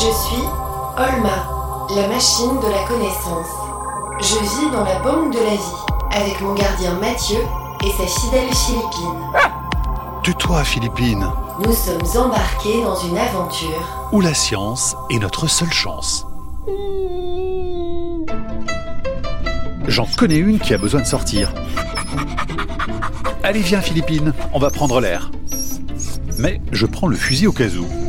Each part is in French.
Je suis Olma, la machine de la connaissance. Je vis dans la banque de la vie avec mon gardien Mathieu et sa fidèle Philippine. Tais-toi, Philippine. Nous sommes embarqués dans une aventure Où la science est notre seule chance. J'en connais une qui a besoin de sortir. Allez, viens, Philippine, on va prendre l'air. Mais je prends le fusil au cas où.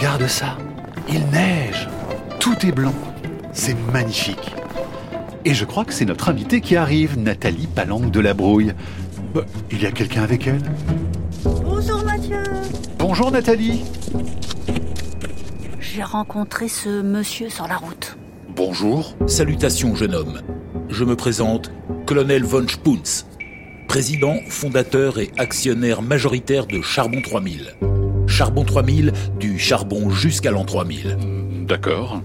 Regarde ça, il neige, tout est blanc, c'est magnifique. Et je crois que c'est notre invitée qui arrive, Nathalie Palanque de la Brouille. Bah, il y a quelqu'un avec elle? Bonjour Mathieu Bonjour Nathalie J'ai rencontré ce monsieur sur la route. Bonjour. Salutations, jeune homme. Je me présente, colonel von Spunz, président, fondateur et actionnaire majoritaire de Charbon 3000. Charbon 3000, du charbon jusqu'à l'an 3000. D'accord.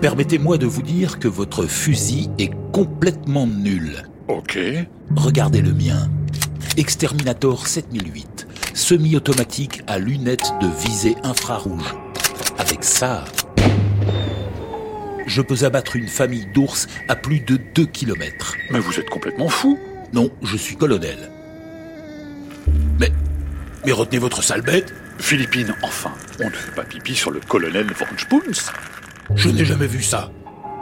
Permettez-moi de vous dire que votre fusil est complètement nul. Ok. Regardez le mien. Exterminator 7008, semi-automatique à lunettes de visée infrarouge. Avec ça, je peux abattre une famille d'ours à plus de 2 km. Mais vous êtes complètement fou. Non, je suis colonel. Mais, mais retenez votre sale bête. Philippine, enfin, on ne fait pas pipi sur le colonel von Spunz. Je n'ai jamais vu ça.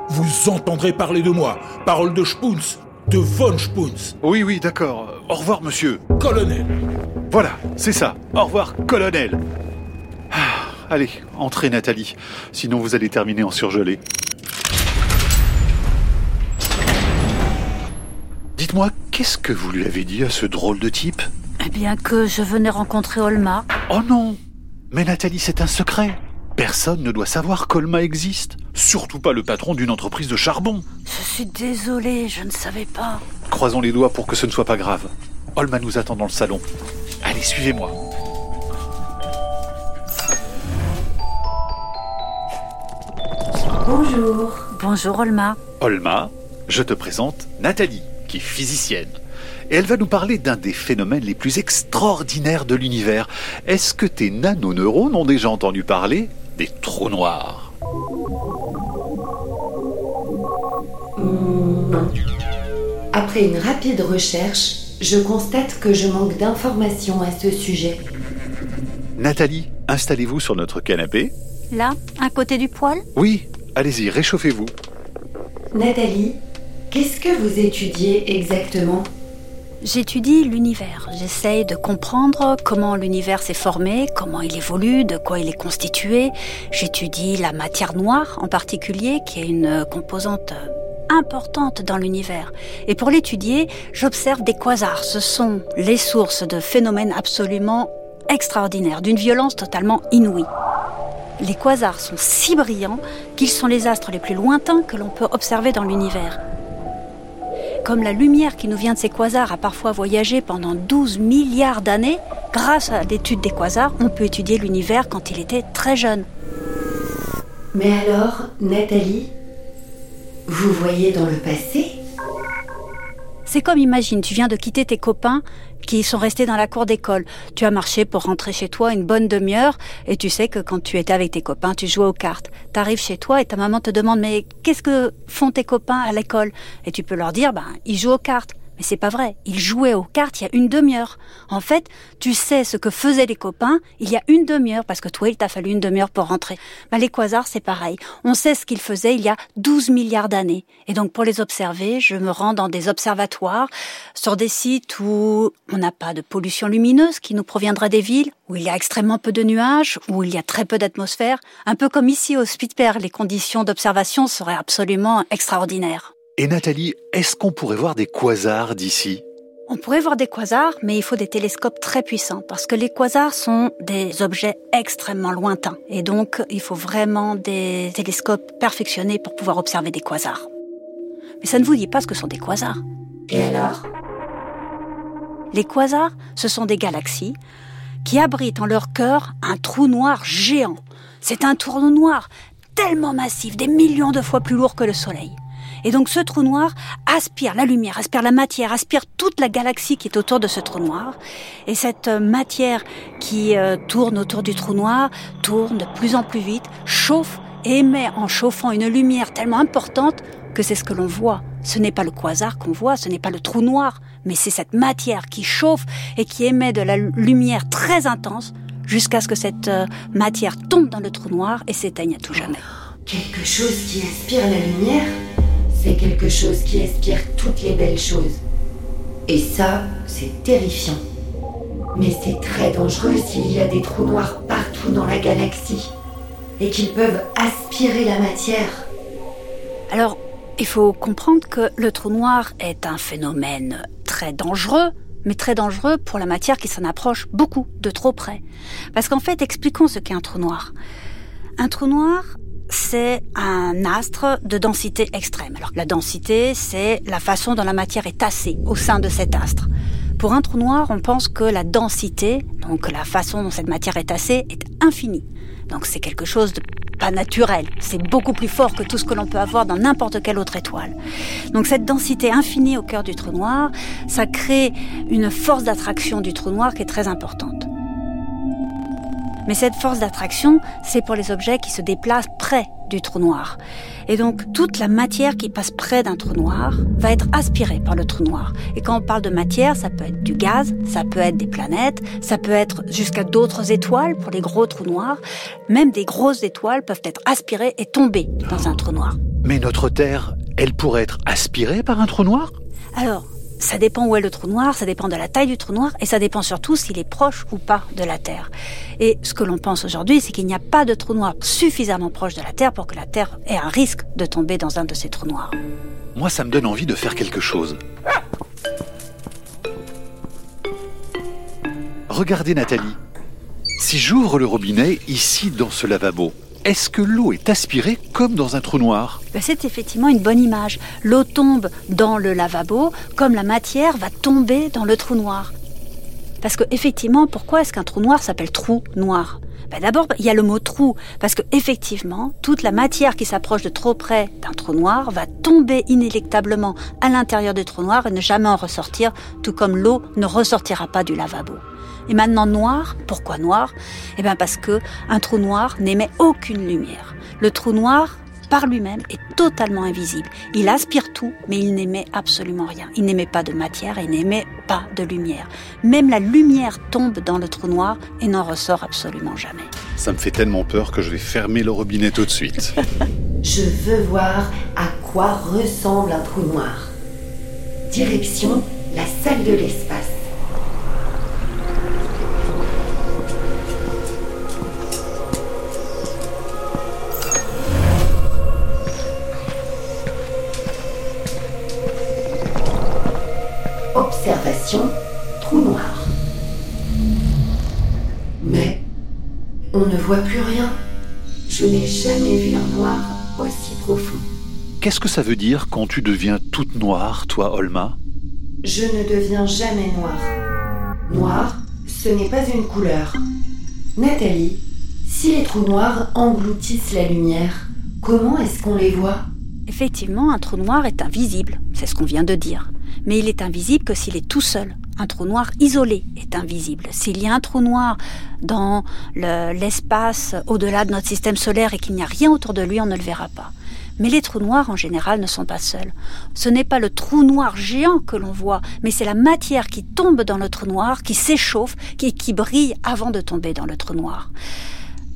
Vous entendrez parler de moi. Parole de Spunz, de von Spunz, Oui, oui, d'accord. Au revoir, monsieur. colonel. Voilà, c'est ça. Au revoir, colonel. Ah, allez, entrez, Nathalie. Sinon, vous allez terminer en surgelé. Dites-moi, qu'est-ce que vous lui avez dit à ce drôle de type? Bien que je venais rencontrer Olma. Oh non Mais Nathalie, c'est un secret. Personne ne doit savoir qu'Olma existe. Surtout pas le patron d'une entreprise de charbon. Je suis désolée, je ne savais pas. Croisons les doigts pour que ce ne soit pas grave. Olma nous attend dans le salon. Allez, suivez-moi. Bonjour. Bonjour Olma. Olma, je te présente Nathalie, qui est physicienne. Et elle va nous parler d'un des phénomènes les plus extraordinaires de l'univers. Est-ce que tes nanoneurones ont déjà entendu parler des trous noirs? Non. Après une rapide recherche, je constate que je manque d'informations à ce sujet. Nathalie, installez-vous sur notre canapé. Là, à côté du poêle? Oui, allez-y, réchauffez-vous. Nathalie, qu'est-ce que vous étudiez exactement? J'étudie l'univers. J'essaye de comprendre comment l'univers s'est formé, comment il évolue, de quoi il est constitué. J'étudie la matière noire en particulier, qui est une composante importante dans l'univers. Et pour l'étudier, j'observe des quasars. Ce sont les sources de phénomènes absolument extraordinaires, d'une violence totalement inouïe. Les quasars sont si brillants qu'ils sont les astres les plus lointains que l'on peut observer dans l'univers. Comme la lumière qui nous vient de ces quasars a parfois voyagé pendant 12 milliards d'années, grâce à l'étude des quasars, on peut étudier l'univers quand il était très jeune. Mais alors, Nathalie, vous voyez dans le passé C'est comme imagine, tu viens de quitter tes copains qui sont restés dans la cour d'école. Tu as marché pour rentrer chez toi une bonne demi-heure et tu sais que quand tu étais avec tes copains, tu jouais aux cartes. T'arrives chez toi et ta maman te demande mais qu'est-ce que font tes copains à l'école? Et tu peux leur dire ben ils jouent aux cartes. Mais c'est pas vrai. Ils jouaient aux cartes il y a une demi-heure. En fait, tu sais ce que faisaient les copains il y a une demi-heure parce que toi, il t'a fallu une demi-heure pour rentrer. Ben, les quasars, c'est pareil. On sait ce qu'ils faisaient il y a 12 milliards d'années. Et donc, pour les observer, je me rends dans des observatoires, sur des sites où on n'a pas de pollution lumineuse qui nous proviendrait des villes, où il y a extrêmement peu de nuages, où il y a très peu d'atmosphère. Un peu comme ici au Spitberg, les conditions d'observation seraient absolument extraordinaires. Et Nathalie, est-ce qu'on pourrait voir des quasars d'ici? On pourrait voir des quasars, mais il faut des télescopes très puissants parce que les quasars sont des objets extrêmement lointains. Et donc, il faut vraiment des télescopes perfectionnés pour pouvoir observer des quasars. Mais ça ne vous dit pas ce que sont des quasars? Et alors? Les quasars, ce sont des galaxies qui abritent en leur cœur un trou noir géant. C'est un trou noir tellement massif, des millions de fois plus lourd que le Soleil. Et donc ce trou noir aspire la lumière, aspire la matière, aspire toute la galaxie qui est autour de ce trou noir. Et cette euh, matière qui euh, tourne autour du trou noir tourne de plus en plus vite, chauffe et émet en chauffant une lumière tellement importante que c'est ce que l'on voit. Ce n'est pas le quasar qu'on voit, ce n'est pas le trou noir, mais c'est cette matière qui chauffe et qui émet de la lumière très intense jusqu'à ce que cette euh, matière tombe dans le trou noir et s'éteigne à tout jamais. Quelque chose qui aspire la lumière, c'est quelque chose qui aspire toutes les belles choses. Et ça, c'est terrifiant. Mais c'est très dangereux s'il y a des trous noirs partout dans la galaxie et qu'ils peuvent aspirer la matière. Alors, il faut comprendre que le trou noir est un phénomène très dangereux, mais très dangereux pour la matière qui s'en approche beaucoup, de trop près. Parce qu'en fait, expliquons ce qu'est un trou noir. Un trou noir, c'est un astre de densité extrême. Alors la densité, c'est la façon dont la matière est tassée au sein de cet astre. Pour un trou noir, on pense que la densité, donc la façon dont cette matière est tassée, est infinie. Donc c'est quelque chose de pas naturel. C'est beaucoup plus fort que tout ce que l'on peut avoir dans n'importe quelle autre étoile. Donc cette densité infinie au cœur du trou noir, ça crée une force d'attraction du trou noir qui est très importante. Mais cette force d'attraction, c'est pour les objets qui se déplacent près du trou noir. Et donc toute la matière qui passe près d'un trou noir va être aspirée par le trou noir. Et quand on parle de matière, ça peut être du gaz, ça peut être des planètes, ça peut être jusqu'à d'autres étoiles pour les gros trous noirs. Même des grosses étoiles peuvent être aspirées et tomber dans un trou noir. Mais notre Terre, elle pourrait être aspirée par un trou noir? Alors, ça dépend où est le trou noir, ça dépend de la taille du trou noir et ça dépend surtout s'il est proche ou pas de la Terre. Et ce que l'on pense aujourd'hui, c'est qu'il n'y a pas de trou noir suffisamment proche de la Terre pour que la Terre ait un risque de tomber dans un de ces trous noirs. Moi, ça me donne envie de faire quelque chose. Regardez Nathalie. Si j'ouvre le robinet ici dans ce lavabo, est-ce que l'eau est aspirée comme dans un trou noir ben, C'est effectivement une bonne image. L'eau tombe dans le lavabo comme la matière va tomber dans le trou noir. Parce que effectivement, pourquoi est-ce qu'un trou noir s'appelle trou noir? Ben, D'abord, il y a le mot trou, parce que effectivement, toute la matière qui s'approche de trop près d'un trou noir va tomber inéluctablement à l'intérieur du trou noir et ne jamais en ressortir, tout comme l'eau ne ressortira pas du lavabo. Et maintenant noir, pourquoi noir? Eh bien parce que un trou noir n'émet aucune lumière. Le trou noir par lui-même est totalement invisible. Il aspire tout, mais il n'émet absolument rien. Il n'émet pas de matière, il n'émet pas de lumière. Même la lumière tombe dans le trou noir et n'en ressort absolument jamais. Ça me fait tellement peur que je vais fermer le robinet tout de suite. je veux voir à quoi ressemble un trou noir. Direction la salle de l'espace. On ne voit plus rien. Je n'ai jamais vu un noir aussi profond. Qu'est-ce que ça veut dire quand tu deviens toute noire, toi, Olma? Je ne deviens jamais noire. Noir, ce n'est pas une couleur. Nathalie, si les trous noirs engloutissent la lumière, comment est-ce qu'on les voit? Effectivement, un trou noir est invisible, c'est ce qu'on vient de dire mais il est invisible que s'il est tout seul. Un trou noir isolé est invisible. S'il y a un trou noir dans l'espace au-delà de notre système solaire et qu'il n'y a rien autour de lui, on ne le verra pas. Mais les trous noirs, en général, ne sont pas seuls. Ce n'est pas le trou noir géant que l'on voit, mais c'est la matière qui tombe dans le trou noir, qui s'échauffe, qui, qui brille avant de tomber dans le trou noir.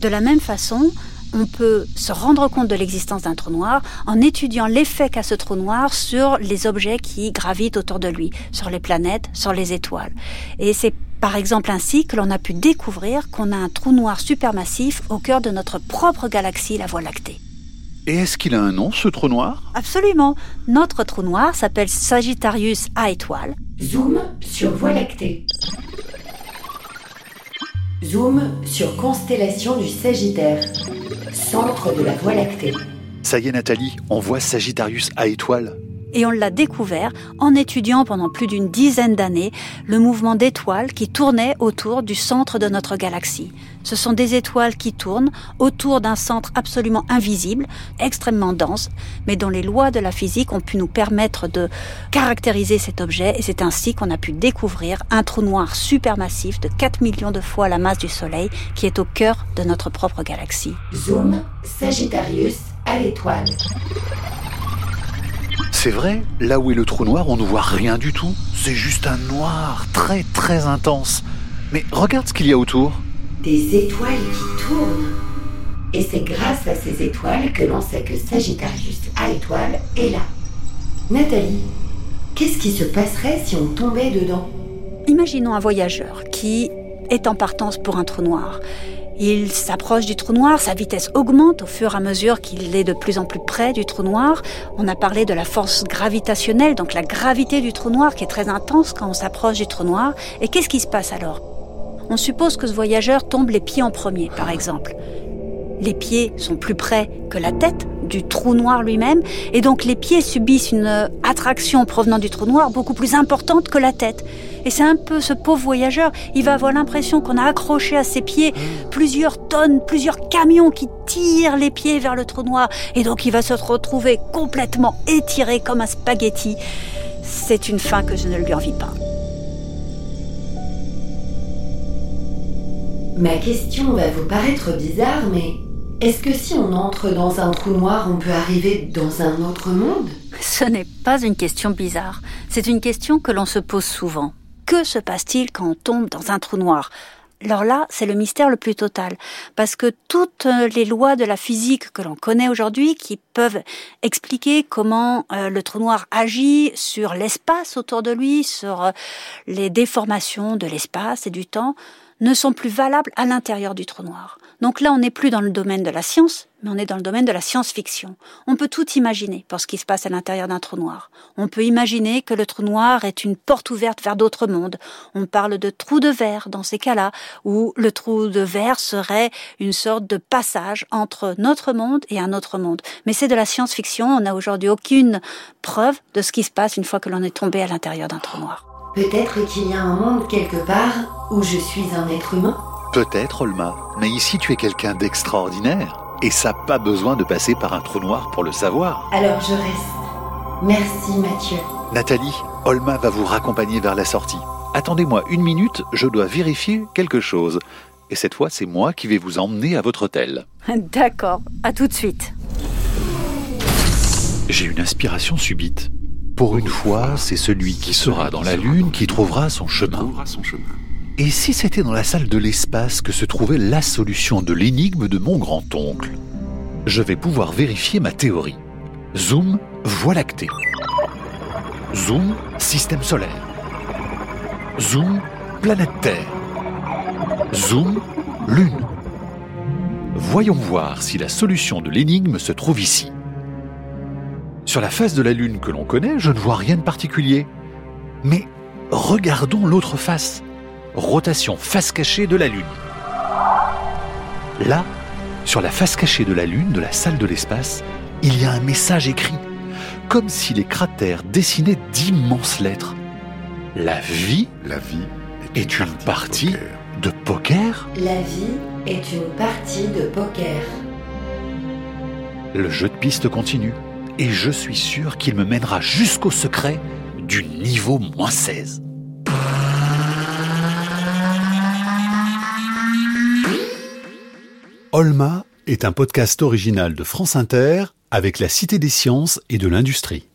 De la même façon, on peut se rendre compte de l'existence d'un trou noir en étudiant l'effet qu'a ce trou noir sur les objets qui gravitent autour de lui, sur les planètes, sur les étoiles. Et c'est par exemple ainsi que l'on a pu découvrir qu'on a un trou noir supermassif au cœur de notre propre galaxie, la Voie lactée. Et est-ce qu'il a un nom, ce trou noir? Absolument. Notre trou noir s'appelle Sagittarius A étoile. Zoom sur Voie lactée. Zoom sur constellation du Sagittaire, centre de. Ça y est Nathalie, on voit Sagittarius à étoile. Et on l'a découvert en étudiant pendant plus d'une dizaine d'années le mouvement d'étoiles qui tournaient autour du centre de notre galaxie. Ce sont des étoiles qui tournent autour d'un centre absolument invisible, extrêmement dense, mais dont les lois de la physique ont pu nous permettre de caractériser cet objet et c'est ainsi qu'on a pu découvrir un trou noir supermassif de 4 millions de fois la masse du Soleil qui est au cœur de notre propre galaxie. Zoom, Sagittarius à l'étoile. C'est vrai, là où est le trou noir, on ne voit rien du tout. C'est juste un noir très très intense. Mais regarde ce qu'il y a autour. Des étoiles qui tournent. Et c'est grâce à ces étoiles que l'on sait que Sagittarius à l'étoile est là. Nathalie, qu'est-ce qui se passerait si on tombait dedans? Imaginons un voyageur qui est en partance pour un trou noir. Il s'approche du trou noir, sa vitesse augmente au fur et à mesure qu'il est de plus en plus près du trou noir. On a parlé de la force gravitationnelle, donc la gravité du trou noir qui est très intense quand on s'approche du trou noir. Et qu'est-ce qui se passe alors? On suppose que ce voyageur tombe les pieds en premier, par exemple. Les pieds sont plus près que la tête du trou noir lui-même, et donc les pieds subissent une attraction provenant du trou noir beaucoup plus importante que la tête. Et c'est un peu ce pauvre voyageur, il va avoir l'impression qu'on a accroché à ses pieds plusieurs tonnes, plusieurs camions qui tirent les pieds vers le trou noir. Et donc il va se retrouver complètement étiré comme un spaghetti. C'est une fin que je ne lui envie pas. Ma question va vous paraître bizarre, mais est-ce que si on entre dans un trou noir, on peut arriver dans un autre monde? Ce n'est pas une question bizarre, c'est une question que l'on se pose souvent. Que se passe-t-il quand on tombe dans un trou noir? Alors là, c'est le mystère le plus total, parce que toutes les lois de la physique que l'on connaît aujourd'hui, qui peuvent expliquer comment euh, le trou noir agit sur l'espace autour de lui, sur euh, les déformations de l'espace et du temps, ne sont plus valables à l'intérieur du trou noir. Donc là, on n'est plus dans le domaine de la science, mais on est dans le domaine de la science-fiction. On peut tout imaginer pour ce qui se passe à l'intérieur d'un trou noir. On peut imaginer que le trou noir est une porte ouverte vers d'autres mondes. On parle de trou de verre dans ces cas-là, où le trou de verre serait une sorte de passage entre notre monde et un autre monde. Mais c'est de la science-fiction, on n'a aujourd'hui aucune preuve de ce qui se passe une fois que l'on est tombé à l'intérieur d'un trou noir. Peut-être qu'il y a un monde quelque part où je suis un être humain Peut-être, Olma, mais ici tu es quelqu'un d'extraordinaire. Et ça n'a pas besoin de passer par un trou noir pour le savoir. Alors je reste. Merci Mathieu. Nathalie, Olma va vous raccompagner vers la sortie. Attendez-moi une minute, je dois vérifier quelque chose. Et cette fois, c'est moi qui vais vous emmener à votre hôtel. D'accord, à tout de suite. J'ai une inspiration subite. Pour une fois, c'est celui qui sera dans la Lune qui trouvera son chemin. Et si c'était dans la salle de l'espace que se trouvait la solution de l'énigme de mon grand-oncle? Je vais pouvoir vérifier ma théorie. Zoom, Voie lactée. Zoom, système solaire. Zoom, planète Terre. Zoom, Lune. Voyons voir si la solution de l'énigme se trouve ici. Sur la face de la Lune que l'on connaît, je ne vois rien de particulier. Mais regardons l'autre face. Rotation face cachée de la Lune. Là, sur la face cachée de la Lune de la salle de l'espace, il y a un message écrit, comme si les cratères dessinaient d'immenses lettres. La vie, La vie est une partie de poker La vie est une partie de poker. Le jeu de piste continue, et je suis sûr qu'il me mènera jusqu'au secret du niveau moins 16. Olma est un podcast original de France Inter avec la Cité des sciences et de l'industrie.